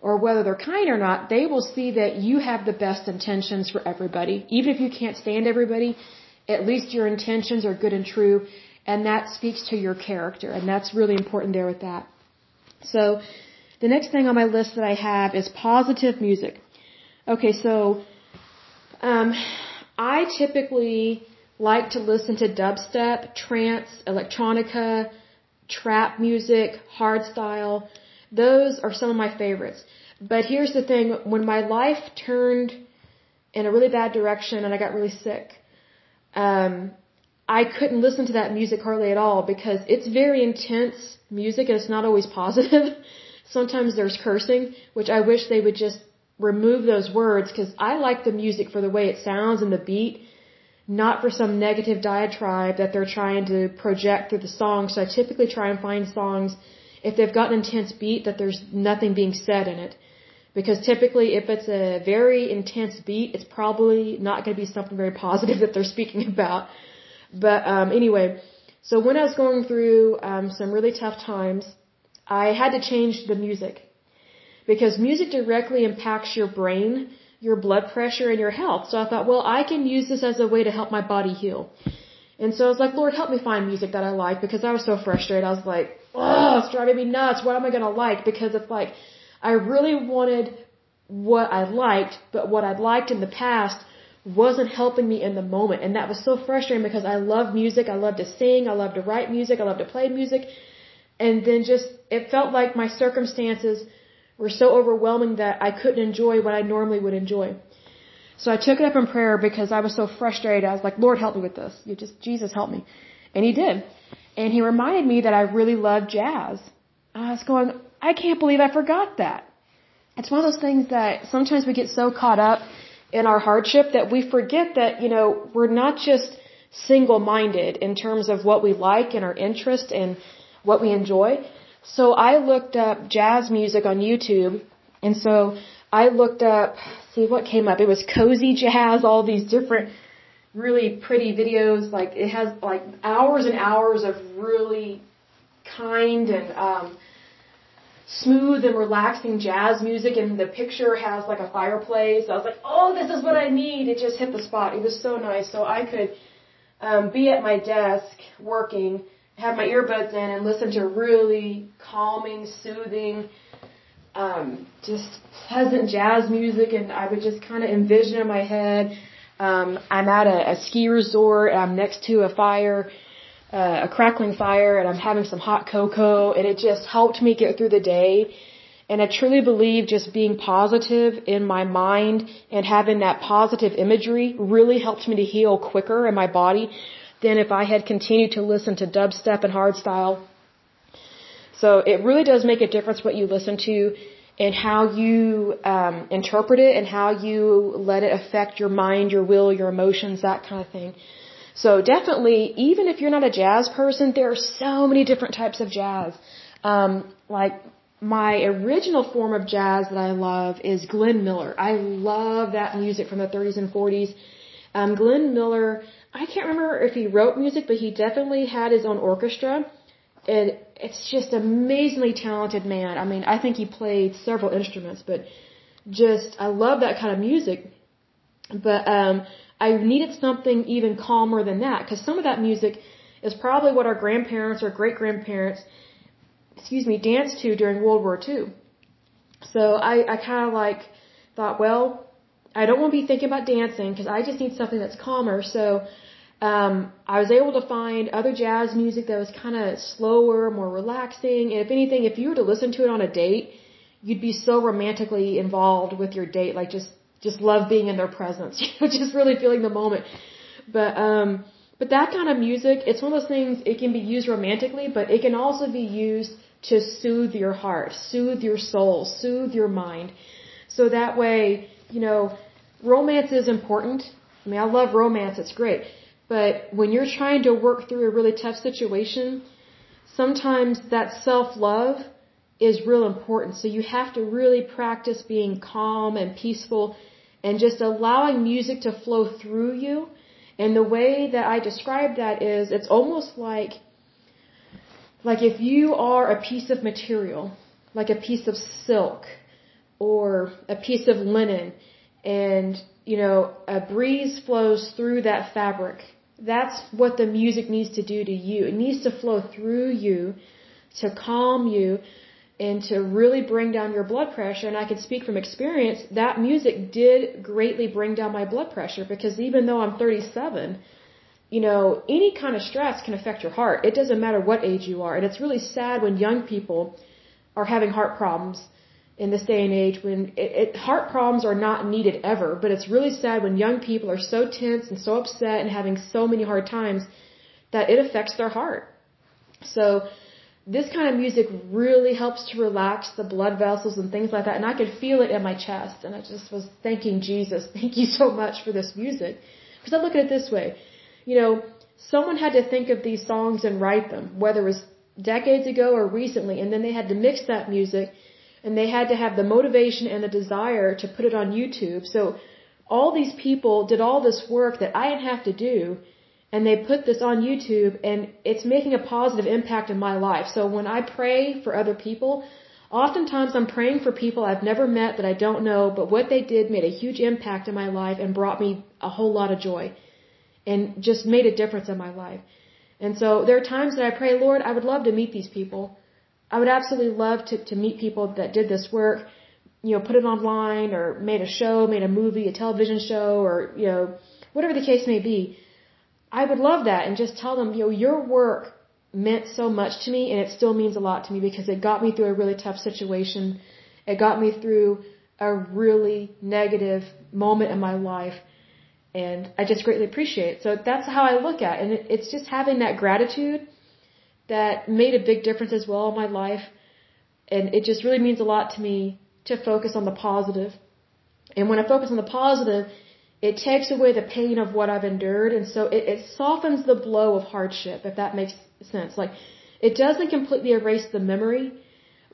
or whether they're kind or not, they will see that you have the best intentions for everybody. Even if you can't stand everybody, at least your intentions are good and true, and that speaks to your character, and that's really important there with that. So, the next thing on my list that I have is positive music. Okay, so um, I typically like to listen to dubstep, trance, electronica, trap music, hardstyle. Those are some of my favorites. But here's the thing, when my life turned in a really bad direction and I got really sick, um, I couldn't listen to that music hardly at all because it's very intense music and it's not always positive. [LAUGHS] Sometimes there's cursing, which I wish they would just remove those words because I like the music for the way it sounds and the beat, not for some negative diatribe that they're trying to project through the song. So I typically try and find songs if they've got an intense beat that there's nothing being said in it. Because typically, if it's a very intense beat, it's probably not going to be something very positive [LAUGHS] that they're speaking about. But um, anyway, so when I was going through um, some really tough times, I had to change the music because music directly impacts your brain, your blood pressure, and your health. So I thought, well, I can use this as a way to help my body heal. And so I was like, Lord, help me find music that I like because I was so frustrated. I was like, oh, it's driving me nuts. What am I going to like? Because it's like, I really wanted what I liked, but what I'd liked in the past wasn't helping me in the moment. And that was so frustrating because I love music. I love to sing. I love to write music. I love to play music. And then just, it felt like my circumstances were so overwhelming that I couldn't enjoy what I normally would enjoy. So I took it up in prayer because I was so frustrated. I was like, Lord, help me with this. You just, Jesus, help me. And He did. And He reminded me that I really love jazz. I was going, I can't believe I forgot that. It's one of those things that sometimes we get so caught up in our hardship that we forget that, you know, we're not just single-minded in terms of what we like and our interest and what we enjoy. So I looked up jazz music on YouTube and so I looked up, see what came up. It was cozy jazz, all these different really pretty videos. Like it has like hours and hours of really kind and um smooth and relaxing jazz music and the picture has like a fireplace. I was like, oh, this is what I need. It just hit the spot. It was so nice. So I could um, be at my desk working, have my earbuds in and listen to really calming, soothing, um, just pleasant jazz music and I would just kind of envision in my head, um, I'm at a, a ski resort, and I'm next to a fire, uh, a crackling fire and I'm having some hot cocoa and it just helped me get through the day. And I truly believe just being positive in my mind and having that positive imagery really helped me to heal quicker in my body than if I had continued to listen to dubstep and hardstyle. So it really does make a difference what you listen to and how you um, interpret it and how you let it affect your mind, your will, your emotions, that kind of thing. So definitely, even if you're not a jazz person, there are so many different types of jazz. Um, like my original form of jazz that I love is Glenn Miller. I love that music from the 30s and 40s. Um, Glenn Miller, I can't remember if he wrote music, but he definitely had his own orchestra. And it's just amazingly talented man. I mean, I think he played several instruments, but just, I love that kind of music. But, um, I needed something even calmer than that because some of that music is probably what our grandparents or great grandparents, excuse me, danced to during World War II. So I, I kind of like thought, well, I don't want to be thinking about dancing because I just need something that's calmer. So um, I was able to find other jazz music that was kind of slower, more relaxing. And if anything, if you were to listen to it on a date, you'd be so romantically involved with your date, like just just love being in their presence, [LAUGHS] you know, just really feeling the moment. But um but that kind of music, it's one of those things it can be used romantically, but it can also be used to soothe your heart, soothe your soul, soothe your mind. So that way, you know, romance is important. I mean, I love romance, it's great. But when you're trying to work through a really tough situation, sometimes that self-love is real important. So you have to really practice being calm and peaceful and just allowing music to flow through you. And the way that I describe that is it's almost like like if you are a piece of material, like a piece of silk or a piece of linen and you know a breeze flows through that fabric. That's what the music needs to do to you. It needs to flow through you to calm you and to really bring down your blood pressure. And I can speak from experience, that music did greatly bring down my blood pressure because even though I'm 37, you know, any kind of stress can affect your heart. It doesn't matter what age you are. And it's really sad when young people are having heart problems in this day and age when it, it, heart problems are not needed ever, but it's really sad when young people are so tense and so upset and having so many hard times that it affects their heart. So, this kind of music really helps to relax the blood vessels and things like that. And I could feel it in my chest. And I just was thanking Jesus. [LAUGHS] Thank you so much for this music. Because I look at it this way. You know, someone had to think of these songs and write them, whether it was decades ago or recently. And then they had to mix that music and they had to have the motivation and the desire to put it on YouTube. So all these people did all this work that I didn't have to do and they put this on YouTube and it's making a positive impact in my life. So when I pray for other people, oftentimes I'm praying for people I've never met that I don't know, but what they did made a huge impact in my life and brought me a whole lot of joy and just made a difference in my life. And so there are times that I pray, Lord, I would love to meet these people. I would absolutely love to, to meet people that did this work, you know, put it online or made a show, made a movie, a television show, or, you know, whatever the case may be. I would love that and just tell them, you know, your work meant so much to me and it still means a lot to me because it got me through a really tough situation. It got me through a really negative moment in my life and I just greatly appreciate it. So that's how I look at it. And it's just having that gratitude that made a big difference as well in my life. And it just really means a lot to me to focus on the positive. And when I focus on the positive, it takes away the pain of what I've endured. And so it, it softens the blow of hardship, if that makes sense. Like, it doesn't completely erase the memory,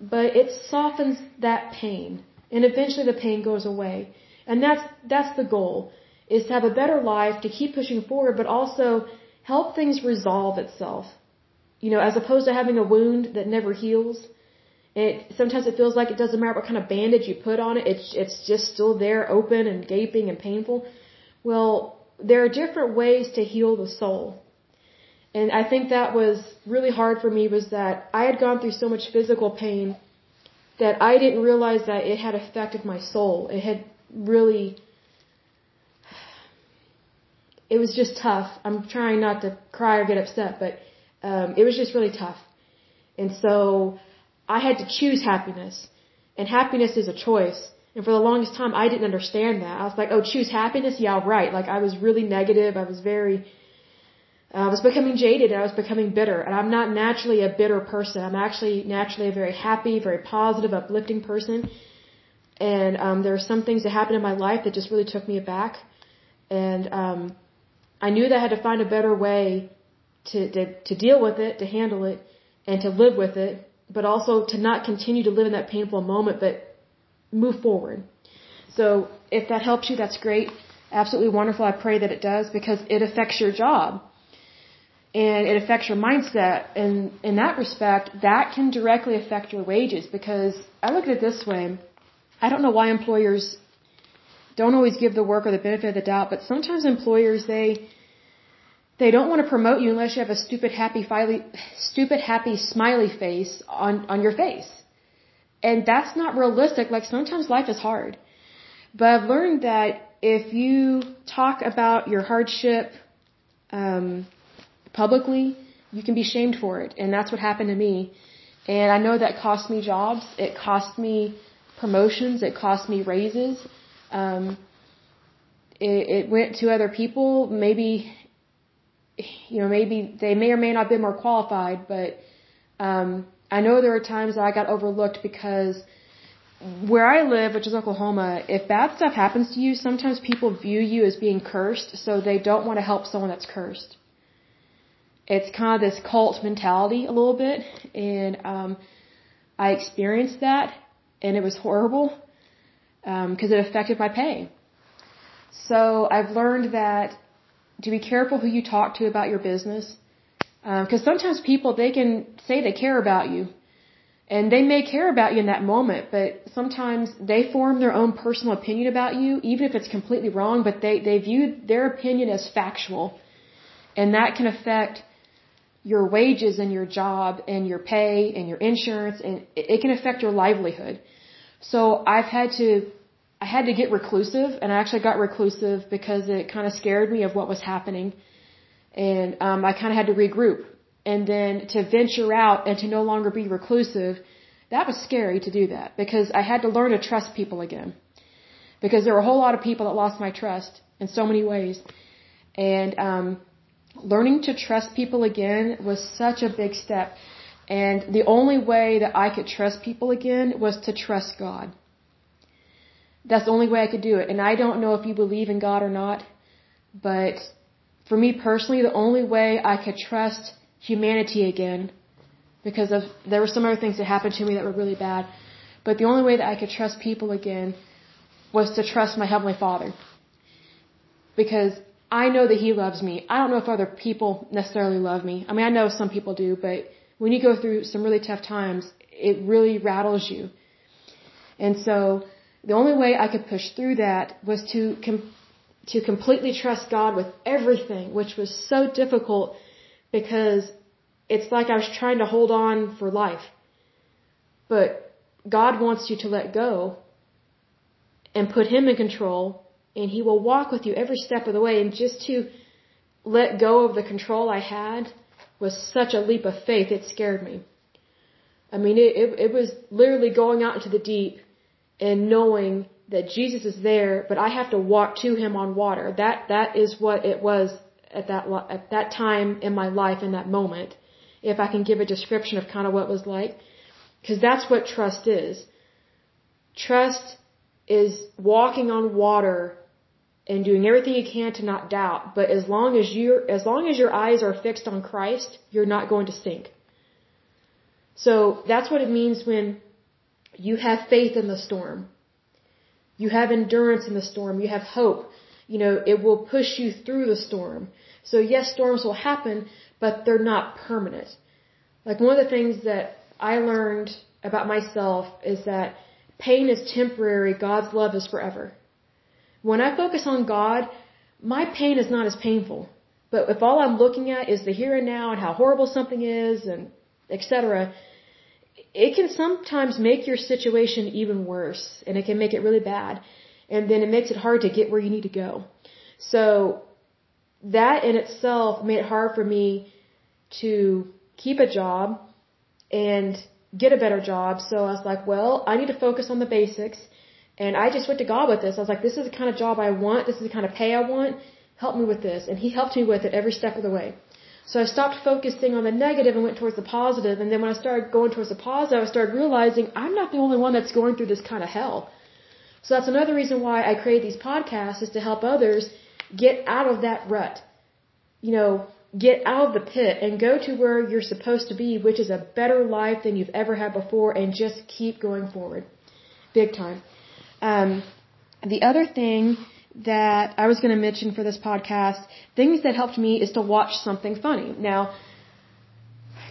but it softens that pain. And eventually the pain goes away. And that's, that's the goal, is to have a better life, to keep pushing forward, but also help things resolve itself. You know, as opposed to having a wound that never heals. It sometimes it feels like it doesn't matter what kind of bandage you put on it. It's it's just still there, open and gaping and painful. Well, there are different ways to heal the soul. And I think that was really hard for me was that I had gone through so much physical pain that I didn't realize that it had affected my soul. It had really it was just tough. I'm trying not to cry or get upset, but um, it was just really tough. And so I had to choose happiness. And happiness is a choice. And for the longest time, I didn't understand that. I was like, oh, choose happiness? Yeah, right. Like, I was really negative. I was very, I was becoming jaded. I was becoming bitter. And I'm not naturally a bitter person. I'm actually naturally a very happy, very positive, uplifting person. And um, there are some things that happened in my life that just really took me aback. And um, I knew that I had to find a better way to, to, to deal with it, to handle it, and to live with it, but also to not continue to live in that painful moment, but move forward. So if that helps you, that's great. Absolutely wonderful. I pray that it does because it affects your job and it affects your mindset. And in that respect, that can directly affect your wages because I look at it this way. I don't know why employers don't always give the worker the benefit of the doubt, but sometimes employers, they, they don't want to promote you unless you have a stupid happy fily, stupid happy smiley face on on your face. And that's not realistic. Like sometimes life is hard. But I've learned that if you talk about your hardship um publicly, you can be shamed for it. And that's what happened to me. And I know that cost me jobs, it cost me promotions, it cost me raises. Um it, it went to other people, maybe you know, maybe they may or may not been more qualified, but um, I know there are times that I got overlooked because where I live, which is Oklahoma, if bad stuff happens to you, sometimes people view you as being cursed, so they don't want to help someone that's cursed. It's kind of this cult mentality a little bit, and um, I experienced that, and it was horrible because um, it affected my pay. So I've learned that to be careful who you talk to about your business. Because um, sometimes people, they can say they care about you. And they may care about you in that moment, but sometimes they form their own personal opinion about you, even if it's completely wrong, but they, they view their opinion as factual. And that can affect your wages and your job and your pay and your insurance and it can affect your livelihood. So I've had to I had to get reclusive, and I actually got reclusive because it kind of scared me of what was happening, and um, I kind of had to regroup. And then to venture out and to no longer be reclusive, that was scary to do that because I had to learn to trust people again. Because there were a whole lot of people that lost my trust in so many ways, and um, learning to trust people again was such a big step. And the only way that I could trust people again was to trust God. That's the only way I could do it. And I don't know if you believe in God or not, but for me personally, the only way I could trust humanity again, because of there were some other things that happened to me that were really bad, but the only way that I could trust people again was to trust my Heavenly Father. Because I know that He loves me. I don't know if other people necessarily love me. I mean, I know some people do, but when you go through some really tough times, it really rattles you. And so, the only way I could push through that was to com- to completely trust God with everything, which was so difficult because it's like I was trying to hold on for life. But God wants you to let go and put Him in control, and He will walk with you every step of the way. And just to let go of the control I had was such a leap of faith, it scared me. I mean, it, it, it was literally going out into the deep and knowing that Jesus is there, but I have to walk to him on water. That, that is what it was at that, at that time in my life, in that moment. If I can give a description of kind of what it was like. Cause that's what trust is. Trust is walking on water and doing everything you can to not doubt. But as long as you as long as your eyes are fixed on Christ, you're not going to sink. So that's what it means when you have faith in the storm. You have endurance in the storm. You have hope. You know, it will push you through the storm. So yes, storms will happen, but they're not permanent. Like one of the things that I learned about myself is that pain is temporary, God's love is forever. When I focus on God, my pain is not as painful. But if all I'm looking at is the here and now and how horrible something is and etc., it can sometimes make your situation even worse and it can make it really bad. And then it makes it hard to get where you need to go. So that in itself made it hard for me to keep a job and get a better job. So I was like, well, I need to focus on the basics and I just went to God with this. I was like, this is the kind of job I want. This is the kind of pay I want. Help me with this. And He helped me with it every step of the way. So I stopped focusing on the negative and went towards the positive. And then when I started going towards the positive, I started realizing I'm not the only one that's going through this kind of hell. So that's another reason why I create these podcasts is to help others get out of that rut. You know, get out of the pit and go to where you're supposed to be, which is a better life than you've ever had before and just keep going forward. Big time. Um, the other thing that I was going to mention for this podcast, things that helped me is to watch something funny. Now,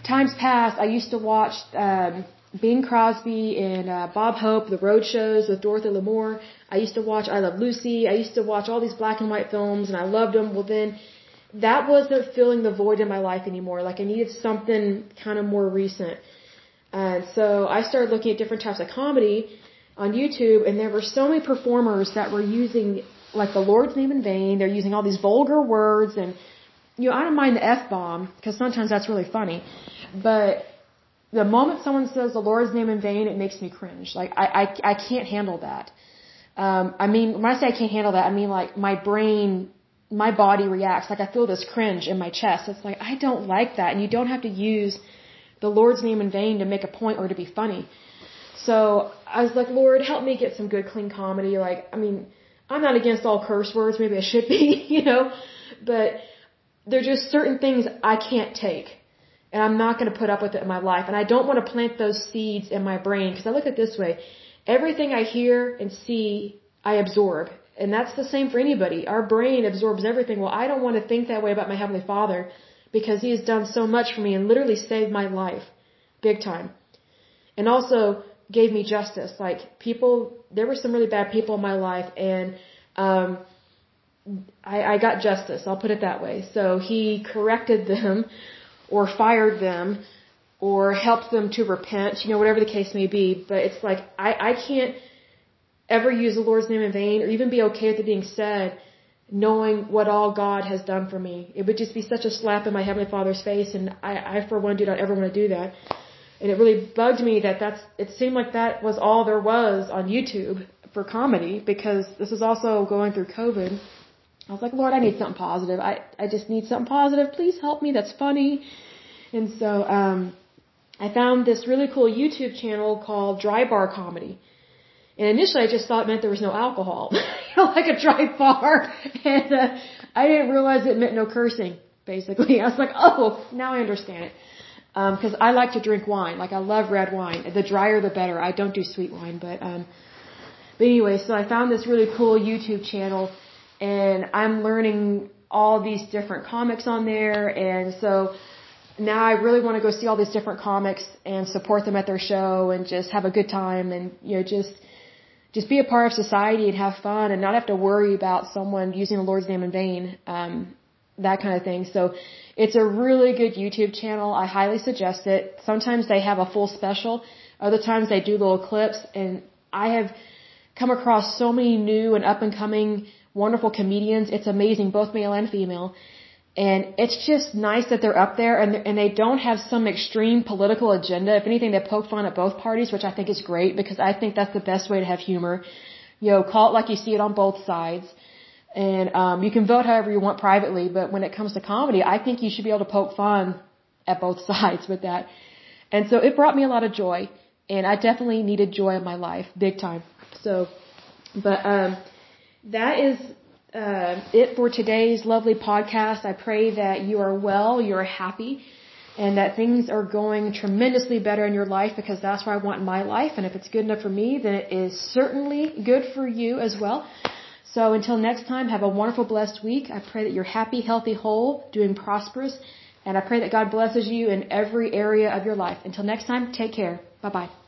times past, I used to watch um, Bing Crosby and uh, Bob Hope, the road shows with Dorothy Lamour. I used to watch I Love Lucy. I used to watch all these black and white films, and I loved them. Well, then that wasn't filling the void in my life anymore. Like I needed something kind of more recent. And so I started looking at different types of comedy on YouTube, and there were so many performers that were using like the Lord's name in vain. They're using all these vulgar words, and you know I don't mind the f bomb because sometimes that's really funny, but the moment someone says the Lord's name in vain, it makes me cringe. Like I I, I can't handle that. Um, I mean, when I say I can't handle that, I mean like my brain, my body reacts. Like I feel this cringe in my chest. It's like I don't like that, and you don't have to use the Lord's name in vain to make a point or to be funny. So I was like, Lord, help me get some good, clean comedy. Like, I mean, I'm not against all curse words. Maybe I should be, [LAUGHS] you know, but there're just certain things I can't take. And I'm not going to put up with it in my life. And I don't want to plant those seeds in my brain because I look at it this way. Everything I hear and see, I absorb. And that's the same for anybody. Our brain absorbs everything. Well, I don't want to think that way about my Heavenly Father because He has done so much for me and literally saved my life. Big time. And also, gave me justice. Like people, there were some really bad people in my life, and um, I, I got justice. I'll put it that way. So he corrected them, or fired them, or helped them to repent. You know, whatever the case may be. But it's like I, I can't ever use the Lord's name in vain, or even be okay with it being said knowing what all God has done for me. It would just be such a slap in my Heavenly Father's face, and I, I for one, do not ever want to do that and it really bugged me that that's it seemed like that was all there was on YouTube for comedy because this is also going through COVID. I was like, Lord, I need something positive. I I just need something positive. Please help me. That's funny. And so um I found this really cool YouTube channel called Dry Bar Comedy. And initially I just thought it meant there was no alcohol. [LAUGHS] you know, like a dry bar. [LAUGHS] And uh, I didn't realize it meant no cursing, basically. [LAUGHS] I was like, oh, now I understand it because um, I like to drink wine. Like I love red wine. The drier, the better. I don't do sweet wine, but um, but anyway, so I found this really cool YouTube channel, and I'm learning all these different comics on there, and so now I really want to go see all these different comics and support them at their show and just have a good time and you know just just be a part of society and have fun and not have to worry about someone using the Lord's name in vain. Um, that kind of thing. So it's a really good YouTube channel. I highly suggest it. Sometimes they have a full special. Other times they do little clips and I have come across so many new and up and coming wonderful comedians. It's amazing, both male and female. And it's just nice that they're up there and, and they don't have some extreme political agenda. If anything, they poke fun at both parties, which I think is great because I think that's the best way to have humor. You know, call it like you see it on both sides. And, um, you can vote however you want privately, but when it comes to comedy, I think you should be able to poke fun at both [LAUGHS] sides with that. And so it brought me a lot of joy. And I definitely needed joy in my life, big time. So, but, um, that is uh, it for today's lovely podcast. I pray that you are well, you're happy, and that things are going tremendously better in your life because that's what I want in my life. And if it's good enough for me, then it is certainly good for you as well. So until next time, have a wonderful, blessed week. I pray that you're happy, healthy, whole, doing prosperous, and I pray that God blesses you in every area of your life. Until next time, take care. Bye bye.